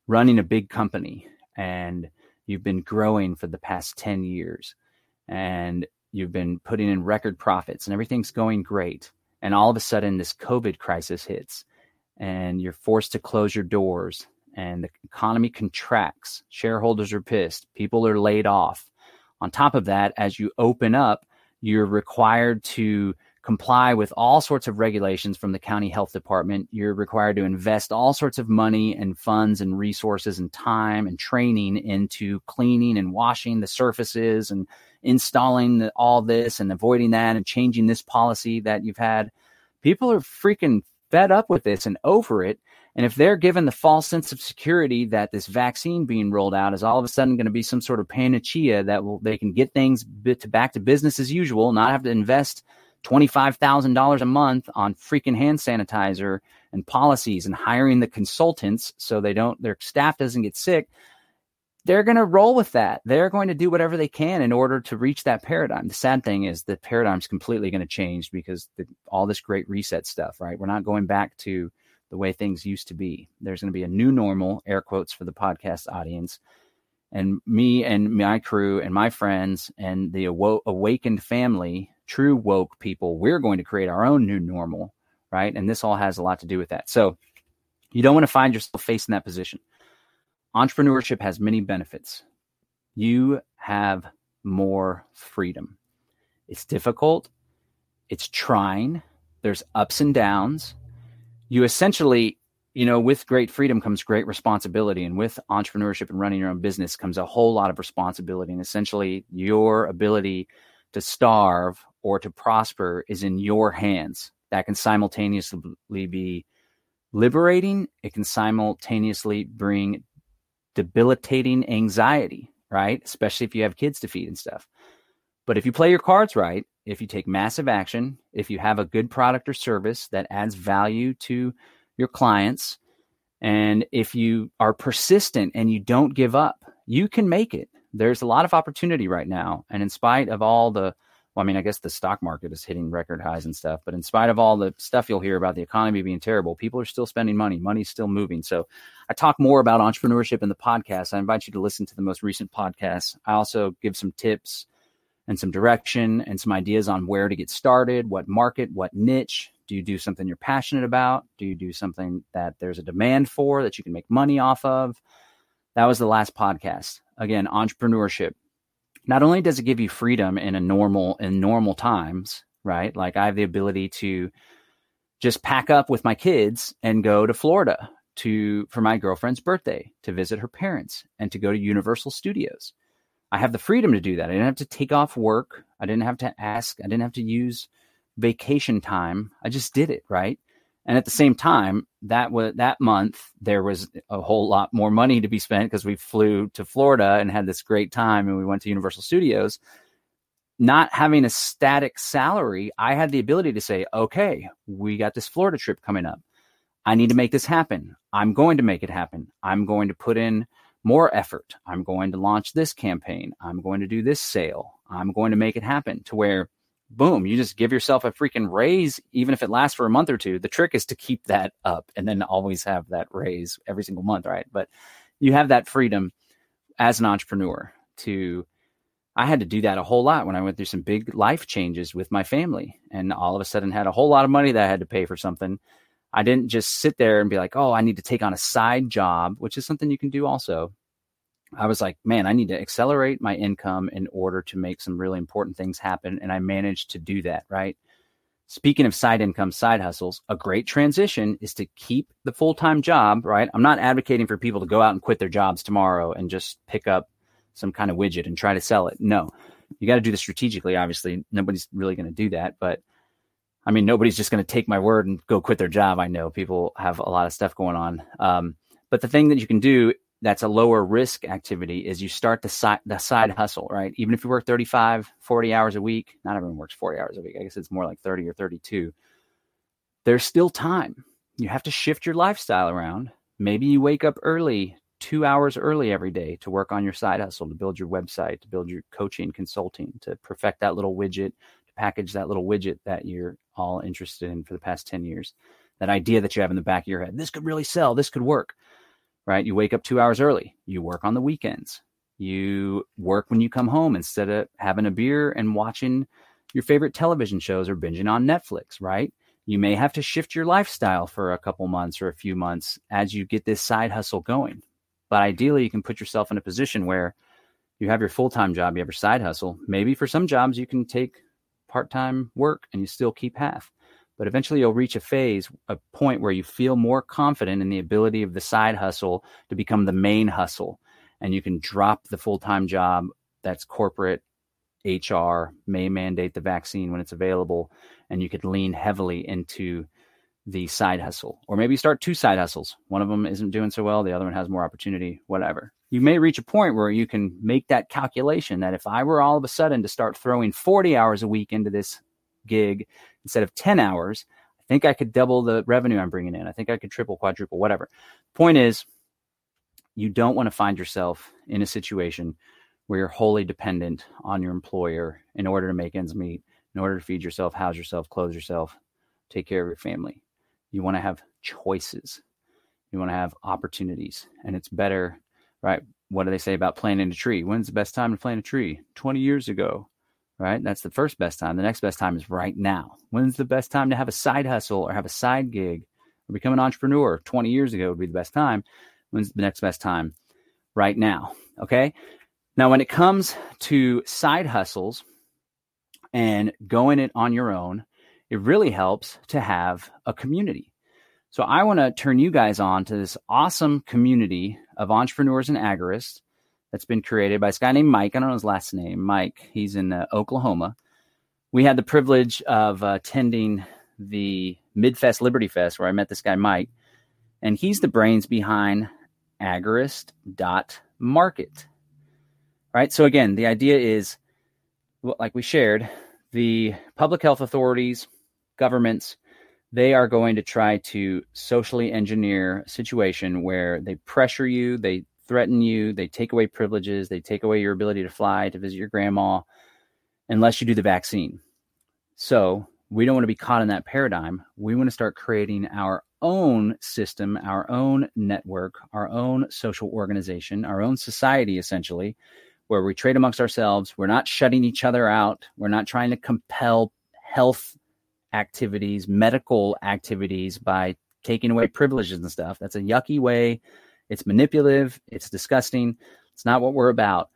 running a big company and you've been growing for the past 10 years and you've been putting in record profits and everything's going great. And all of a sudden, this COVID crisis hits and you're forced to close your doors and the economy contracts. Shareholders are pissed. People are laid off. On top of that, as you open up, you're required to comply with all sorts of regulations from the county health department. You're required to invest all sorts of money and funds and resources and time and training into cleaning and washing the surfaces and installing all this and avoiding that and changing this policy that you've had. People are freaking fed up with this and over it. And if they're given the false sense of security that this vaccine being rolled out is all of a sudden going to be some sort of panacea that will they can get things to back to business as usual, not have to invest $25,000 a month on freaking hand sanitizer and policies and hiring the consultants so they don't their staff doesn't get sick they're going to roll with that. They're going to do whatever they can in order to reach that paradigm. The sad thing is the paradigm's completely going to change because the, all this great reset stuff right? We're not going back to the way things used to be. There's going to be a new normal air quotes for the podcast audience. And me and my crew and my friends and the awakened family true woke people, we're going to create our own new normal, right? And this all has a lot to do with that. So you don't want to find yourself facing that position. Entrepreneurship has many benefits. You have more freedom. It's difficult, it's trying, there's ups and downs. You essentially, you know, with great freedom comes great responsibility. And with entrepreneurship and running your own business comes a whole lot of responsibility. And essentially, your ability to starve or to prosper is in your hands. That can simultaneously be liberating, it can simultaneously bring debilitating anxiety, right? Especially if you have kids to feed and stuff. But if you play your cards right, if you take massive action, if you have a good product or service that adds value to your clients, and if you are persistent and you don't give up, you can make it. There's a lot of opportunity right now. And in spite of all the well, I mean, I guess the stock market is hitting record highs and stuff, but in spite of all the stuff you'll hear about the economy being terrible, people are still spending money. Money's still moving. So I talk more about entrepreneurship in the podcast. I invite you to listen to the most recent podcast. I also give some tips and some direction and some ideas on where to get started, what market, what niche. Do you do something you're passionate about? Do you do something that there's a demand for that you can make money off of? That was the last podcast. Again, entrepreneurship not only does it give you freedom in a normal in normal times, right? Like I have the ability to just pack up with my kids and go to Florida to for my girlfriend's birthday to visit her parents and to go to Universal Studios. I have the freedom to do that. I didn't have to take off work. I didn't have to ask. I didn't have to use vacation time. I just did it, right? And at the same time, that was that month there was a whole lot more money to be spent because we flew to Florida and had this great time and we went to Universal Studios. Not having a static salary, I had the ability to say, okay, we got this Florida trip coming up. I need to make this happen. I'm going to make it happen. I'm going to put in more effort. I'm going to launch this campaign. I'm going to do this sale. I'm going to make it happen to where boom, you just give yourself a freaking raise, even if it lasts for a month or two. The trick is to keep that up and then always have that raise every single month, right? But you have that freedom as an entrepreneur to. I had to do that a whole lot when I went through some big life changes with my family and all of a sudden had a whole lot of money that I had to pay for something. I didn't just sit there and be like, oh, I need to take on a side job, which is something you can do also. I was like, man, I need to accelerate my income in order to make some really important things happen. And I managed to do that, right? Speaking of side income, side hustles, a great transition is to keep the full time job, right? I'm not advocating for people to go out and quit their jobs tomorrow and just pick up some kind of widget and try to sell it. No, you got to do this strategically. Obviously, nobody's really going to do that. But I mean, nobody's just going to take my word and go quit their job. I know people have a lot of stuff going on. Um, but the thing that you can do that's a lower risk activity is you start the side the side hustle, right? Even if you work 35, 40 hours a week, not everyone works 40 hours a week. I guess it's more like 30 or 32. There's still time. You have to shift your lifestyle around. Maybe you wake up early, 2 hours early every day to work on your side hustle, to build your website, to build your coaching, consulting, to perfect that little widget, to package that little widget that you're all interested in for the past 10 years. That idea that you have in the back of your head, this could really sell, this could work right? You wake up two hours early. You work on the weekends. You work when you come home instead of having a beer and watching your favorite television shows or binging on Netflix, right? You may have to shift your lifestyle for a couple months or a few months as you get this side hustle going. But ideally, you can put yourself in a position where you have your full time job, you have your side hustle. Maybe for some jobs, you can take part time work and you still keep half. But eventually you'll reach a phase, a point where you feel more confident in the ability of the side hustle to become the main hustle. And you can drop the full time job that's corporate HR may mandate the vaccine when it's available, and you could lean heavily into the side hustle. Or maybe start two side hustles. One of them isn't doing so well, the other one has more opportunity, whatever. You may reach a point where you can make that calculation that if I were all of a sudden to start throwing 40 hours a week into this gig instead of 10 hours, I think I could double the revenue I'm bringing in. I think I could triple, quadruple, whatever. Point is, you don't want to find yourself in a situation where you're wholly dependent on your employer in order to make ends meet, in order to feed yourself, house yourself, clothe yourself, take care of your family. You want to have choices. You want to have opportunities. And it's better, right? What do they say about planting a tree? When's the best time to plant a tree? 20 years ago, right? That's the first best time. The next best time is right now. When's the best time to have a side hustle or have a side gig or become an entrepreneur? 20 years ago would be the best time. When's the next best time? Right now. Okay. Now, when it comes to side hustles and going it on your own, it really helps to have a community. So I want to turn you guys on to this awesome community of entrepreneurs and agorists that's been created by this guy named Mike. I don't know his last name, Mike. He's in uh, Oklahoma. We had the privilege of uh, attending the Midfest Liberty Fest where I met this guy, Mike, and he's the brains behind agorist.market right? So again, the idea is, like we shared, the public health authorities, governments, they are going to try to socially engineer a situation where they pressure you, they threaten you, they take away privileges, they take away your ability to fly to visit your grandma, unless you do the vaccine. So we don't want to be caught in that paradigm. We want to start creating our own system, our own network, our own social organization, our own society, essentially, where we trade amongst ourselves. We're not shutting each other out. We're not trying to compel health activities, medical activities by taking away privileges and stuff. That's a yucky way. It's manipulative. It's disgusting. It's not what we're about.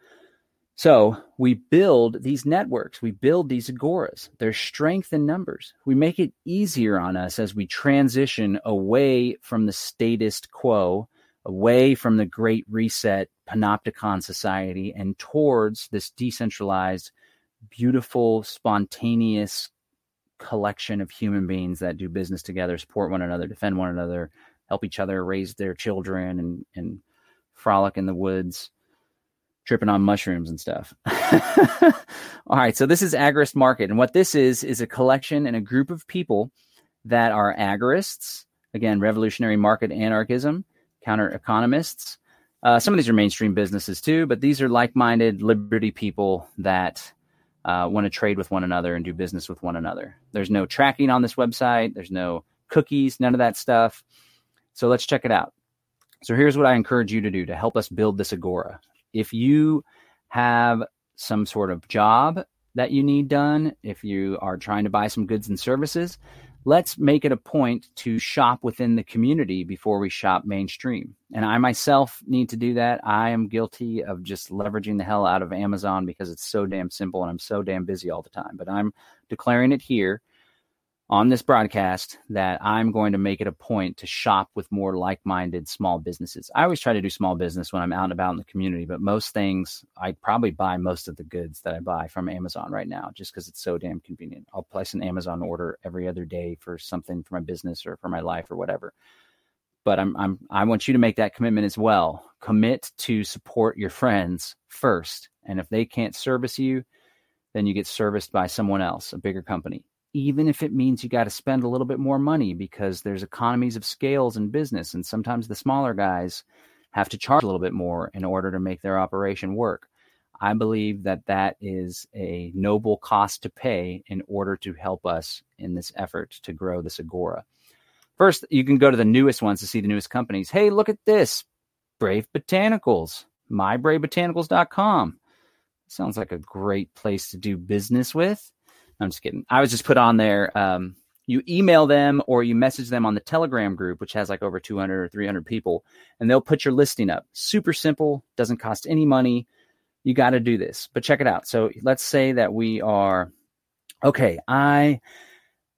So we build these networks, we build these agoras. There's strength in numbers. We make it easier on us as we transition away from the status quo away from the great reset panopticon society and towards this decentralized, beautiful, spontaneous collection of human beings that do business together, support one another, defend one another, help each other raise their children and, and frolic in the woods, tripping on mushrooms and stuff. All right, so this is Agorist Market. And what this is, is a collection and a group of people that are agorists, again, revolutionary market anarchism, counter economists. Uh, some of these are mainstream businesses too, but these are like minded liberty people that uh, want to trade with one another and do business with one another. There's no tracking on this website, there's no cookies, none of that stuff. So let's check it out. So here's what I encourage you to do to help us build this Agora. If you have some sort of job that you need done, if you are trying to buy some goods and services, let's make it a point to shop within the community before we shop mainstream. And I myself need to do that. I am guilty of just leveraging the hell out of Amazon because it's so damn simple and I'm so damn busy all the time. But I'm declaring it here on this broadcast that I'm going to make it a point to shop with more like minded small businesses. I always try to do small business when I'm out and about in the community, but most things I probably buy most of the goods that I buy from Amazon right now just because it's so damn convenient. I'll place an Amazon order every other day for something for my business or for my life or whatever. But I'm, I'm I want you to make that commitment as well. Commit to support your friends first. And if they can't service you, then you get serviced by someone else, a bigger company even if it means you got to spend a little bit more money because there's economies of scales in business and sometimes the smaller guys have to charge a little bit more in order to make their operation work. I believe that that is a noble cost to pay in order to help us in this effort to grow this agora. First you can go to the newest ones to see the newest companies. Hey look at this brave botanicals mybravebotanicals.com sounds like a great place to do business with I'm just kidding. I was just put on there. Um, you email them or you message them on the Telegram group, which has like over 200 or 300 people, and they'll put your listing up. Super simple, doesn't cost any money. You got to do this, but check it out. So let's say that we are okay, I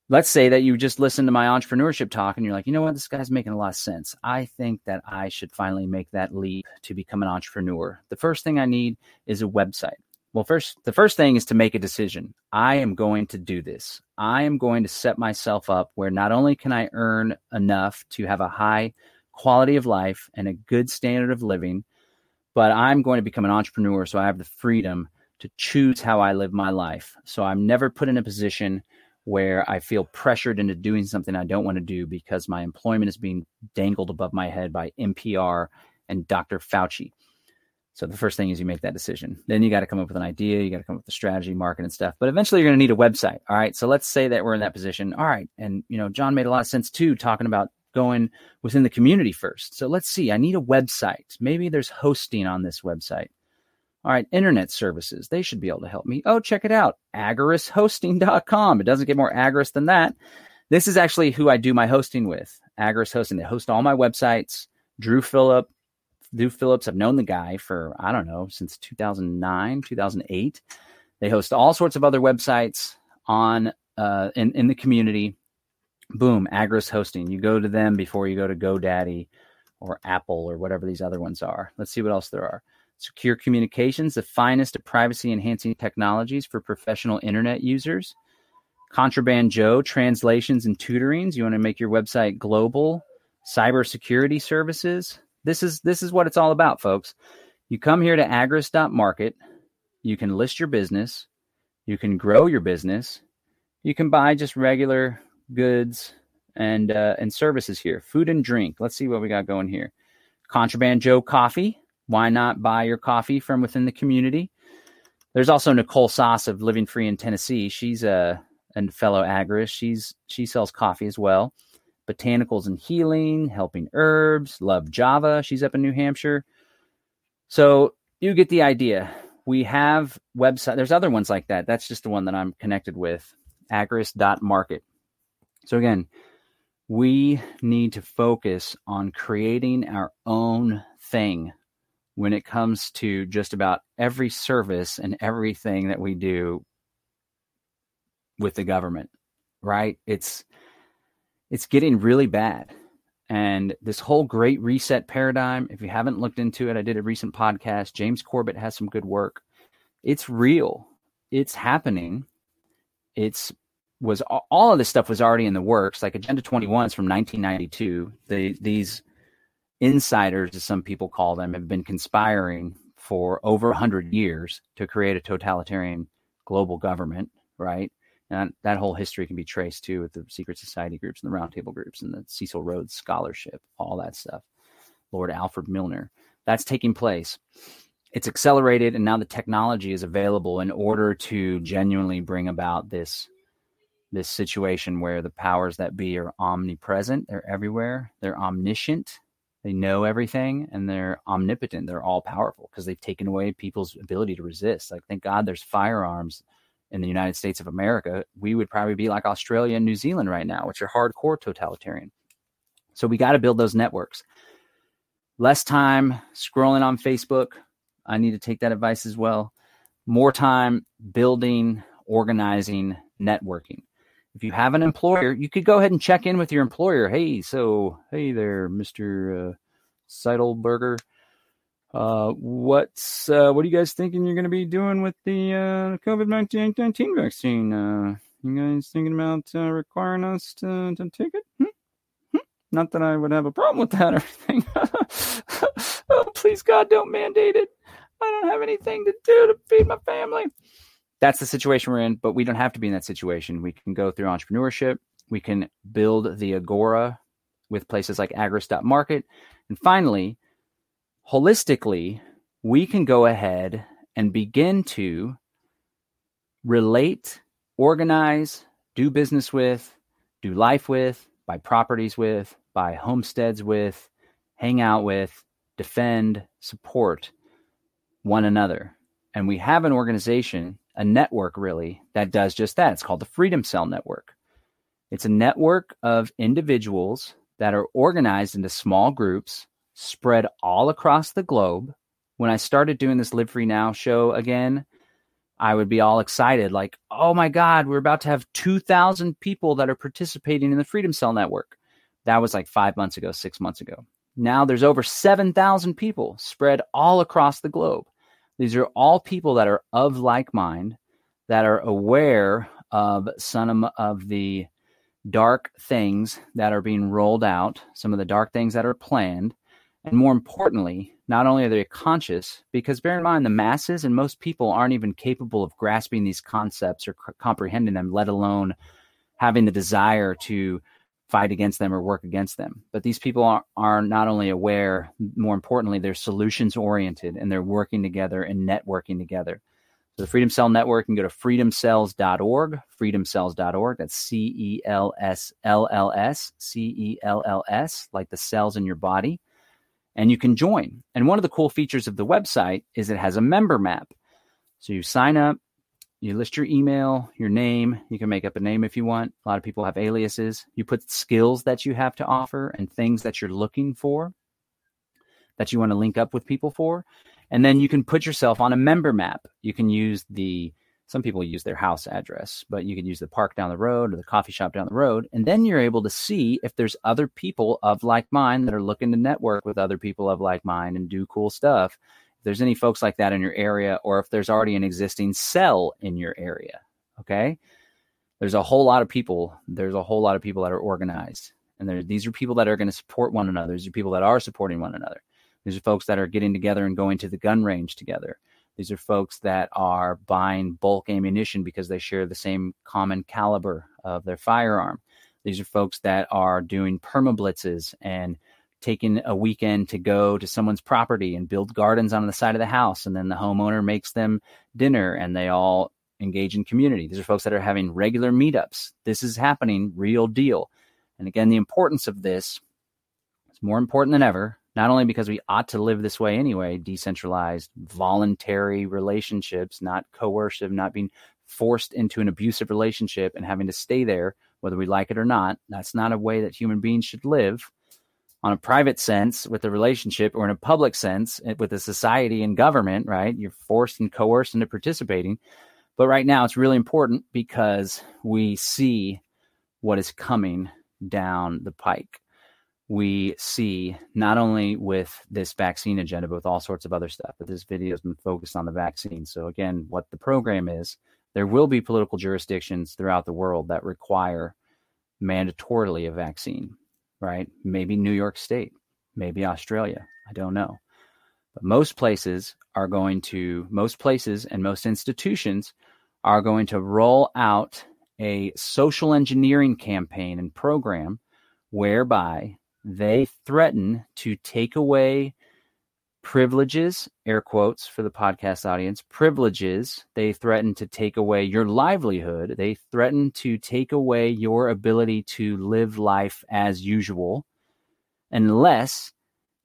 let's say that you just listen to my entrepreneurship talk and you're like, you know what, this guy's making a lot of sense. I think that I should finally make that leap to become an entrepreneur. The first thing I need is a website. Well, first, the first thing is to make a decision. I am going to do this. I am going to set myself up where not only can I earn enough to have a high quality of life and a good standard of living, but I'm going to become an entrepreneur so I have the freedom to choose how I live my life. So I'm never put in a position where I feel pressured into doing something I don't want to do because my employment is being dangled above my head by NPR and Dr. Fauci. So the first thing is you make that decision. Then you got to come up with an idea. You got to come up with the strategy, market, and stuff. But eventually you're going to need a website. All right. So let's say that we're in that position. All right. And, you know, John made a lot of sense too, talking about going within the community first. So let's see. I need a website. Maybe there's hosting on this website. All right. Internet services. They should be able to help me. Oh, check it out. agoristhosting.com. It doesn't get more agorist than that. This is actually who I do my hosting with. Agorist Hosting. They host all my websites. Drew Phillip, Lou Phillips. I've known the guy for, I don't know, since 2009, 2008. They host all sorts of other websites on uh, in, in the community. Boom, Agorist Hosting. You go to them before you go to GoDaddy or Apple or whatever these other ones are. Let's see what else there are. Secure Communications, the finest of privacy enhancing technologies for professional internet users. Contraband Joe, translations and tutorings. You want to make your website global. Cybersecurity services. This is this is what it's all about, folks. You come here to agorist.market, you can list your business, you can grow your business, you can buy just regular goods and uh, and services here, food and drink. Let's see what we got going here. Contraband Joe Coffee. Why not buy your coffee from within the community? There's also Nicole Sauce of Living Free in Tennessee. She's a, a fellow agorist. She's she sells coffee as well botanicals and healing, helping herbs, love Java. She's up in New Hampshire. So you get the idea. We have website. There's other ones like that. That's just the one that I'm connected with, agorist.market. So again, we need to focus on creating our own thing when it comes to just about every service and everything that we do with the government, right? It's it's getting really bad. And this whole great reset paradigm, if you haven't looked into it, I did a recent podcast. James Corbett has some good work. It's real. It's happening. It's was all of this stuff was already in the works. Like Agenda 21 is from 1992. The, these insiders, as some people call them, have been conspiring for over 100 years to create a totalitarian global government, right? And that whole history can be traced too with the secret society groups and the roundtable groups and the Cecil Rhodes scholarship, all that stuff. Lord Alfred Milner. That's taking place. It's accelerated, and now the technology is available in order to genuinely bring about this this situation where the powers that be are omnipresent. They're everywhere. They're omniscient. They know everything, and they're omnipotent. They're all powerful because they've taken away people's ability to resist. Like, thank God, there's firearms in the United States of America, we would probably be like Australia and New Zealand right now, which are hardcore totalitarian. So we got to build those networks. Less time scrolling on Facebook. I need to take that advice as well. More time building, organizing, networking. If you have an employer, you could go ahead and check in with your employer. Hey, so, hey there, Mr. Uh, Seidelberger. Uh, what's uh, what are you guys thinking you're going to be doing with the uh, COVID nineteen vaccine? Uh, you guys thinking about uh, requiring us to, to take it? Hmm? Hmm? Not that I would have a problem with that or anything. oh, please God, don't mandate it. I don't have anything to do to feed my family. That's the situation we're in, but we don't have to be in that situation. We can go through entrepreneurship. We can build the agora with places like agorist.market. And finally, holistically, we can go ahead and begin to relate, organize, do business with, do life with, buy properties with, buy homesteads with, hang out with, defend, support one another. And we have an organization, a network really, that does just that. It's called the Freedom Cell Network. It's a network of individuals that are organized into small groups spread all across the globe. When I started doing this Live Free Now show again, I would be all excited, like, oh my God, we're about to have 2,000 people that are participating in the Freedom Cell Network. That was like five months ago, six months ago. Now there's over 7,000 people spread all across the globe. These are all people that are of like mind, that are aware of some of the dark things that are being rolled out, some of the dark things that are planned. And more importantly, not only are they conscious, because bear in mind, the masses and most people aren't even capable of grasping these concepts or comprehending them, let alone having the desire to fight against them or work against them. But these people are, are not only aware, more importantly, they're solutions oriented and they're working together and networking together. So the Freedom Cell Network you can go to freedomcells.org, freedomcells.org. That's C E L S L L S, C E L L S, like the cells in your body. And you can join. And one of the cool features of the website is it has a member map. So you sign up, you list your email, your name. You can make up a name if you want. A lot of people have aliases. You put skills that you have to offer and things that you're looking for that you want to link up with people for. And then you can put yourself on a member map. You can use the, some people use their house address, but you can use the park down the road or the coffee shop down the road. And then you're able to see if there's other people of like mind that are looking to network with other people of like mind and do cool stuff If there's any folks like that in your area or if there's already an existing cell in your area. Okay. There's a whole lot of people. There's a whole lot of people that are organized. And there, these are people that are going to support one another. These are people that are supporting one another. These are folks that are getting together and going to the gun range together. These are folks that are buying bulk ammunition because they share the same common caliber of their firearm. These are folks that are doing perma blitzes and taking a weekend to go to someone's property and build gardens on the side of the house and then the homeowner makes them dinner and they all engage in community. These are folks that are having regular meetups. This is happening real deal. And again the importance of this is more important than ever not only because we ought to live this way anyway decentralized voluntary relationships not coercive not being forced into an abusive relationship and having to stay there whether we like it or not that's not a way that human beings should live on a private sense with a relationship or in a public sense eh, with a society and government, right? You're forced and coerced into participating. But right now, it's really important because we see what is coming down the pike. We see not only with this vaccine agenda, but with all sorts of other stuff. But this video has been focused on the vaccine. So, again, what the program is there will be political jurisdictions throughout the world that require mandatorily a vaccine right? Maybe New York State, maybe Australia. I don't know. But most places are going to, most places and most institutions are going to roll out a social engineering campaign and program whereby they threaten to take away privileges, air quotes for the podcast audience, privileges. They threaten to take away your livelihood. They threaten to take away your ability to live life as usual unless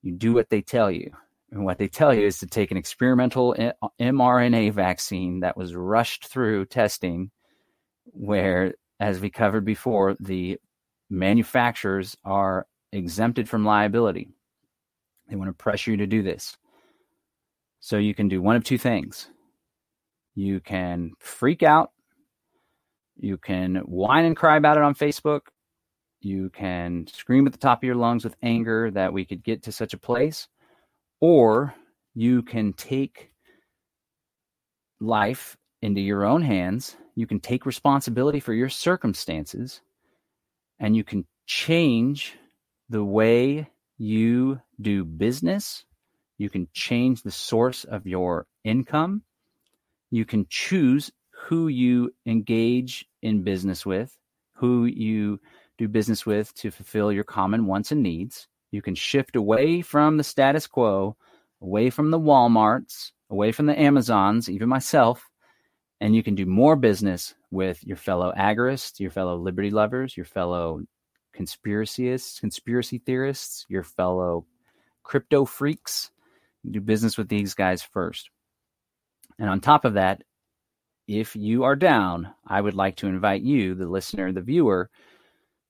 you do what they tell you. And what they tell you is to take an experimental eh, mRNA vaccine that was rushed through testing, where, as we covered before, the manufacturers are exempted from liability. They want to pressure you to do this. So you can do one of two things. You can freak out. You can whine and cry about it on Facebook. You can scream at the top of your lungs with anger that we could get to such a place. Or you can take life into your own hands. You can take responsibility for your circumstances and you can change the way you do business. You can change the source of your income. You can choose who you engage in business with, who you do business with to fulfill your common wants and needs. You can shift away from the status quo, away from the Walmarts, away from the Amazons, even myself, and you can do more business with your fellow agorists, your fellow liberty lovers, your fellow conspiracyists, conspiracy theorists, your fellow crypto freaks. do business with these guys first. And on top of that, if you are down, I would like to invite you, the listener, the viewer,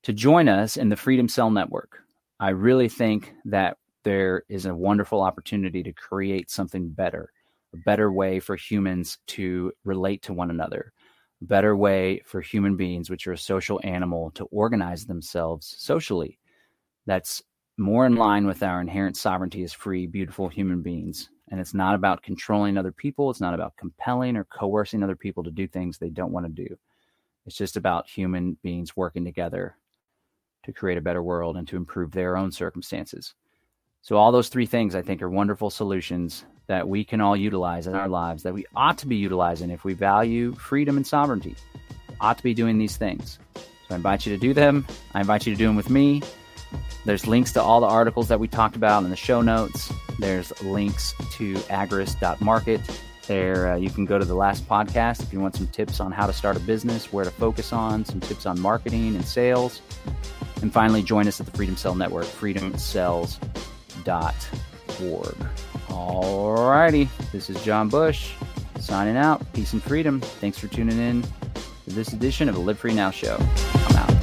to join us in the Freedom Cell Network. I really think that there is a wonderful opportunity to create something better. a better way for humans to relate to one another, better way for human beings, which are a social animal, to organize themselves socially. That's more in line with our inherent sovereignty as free, beautiful human beings. And it's not about controlling other people. It's not about compelling or coercing other people to do things they don't want to do. It's just about human beings working together to create a better world and to improve their own circumstances. So, all those three things I think are wonderful solutions that we can all utilize in our lives that we ought to be utilizing if we value freedom and sovereignty. Ought to be doing these things. So, I invite you to do them. I invite you to do them with me. There's links to all the articles that we talked about in the show notes. There's links to agorist.market. There, uh, you can go to the last podcast if you want some tips on how to start a business, where to focus on, some tips on marketing and sales. And finally, join us at the Freedom Cell Network, freedomcells.org. All righty, this is John Bush signing out. Peace and freedom. Thanks for tuning in to this edition of the Live Free Now Show. I'm out.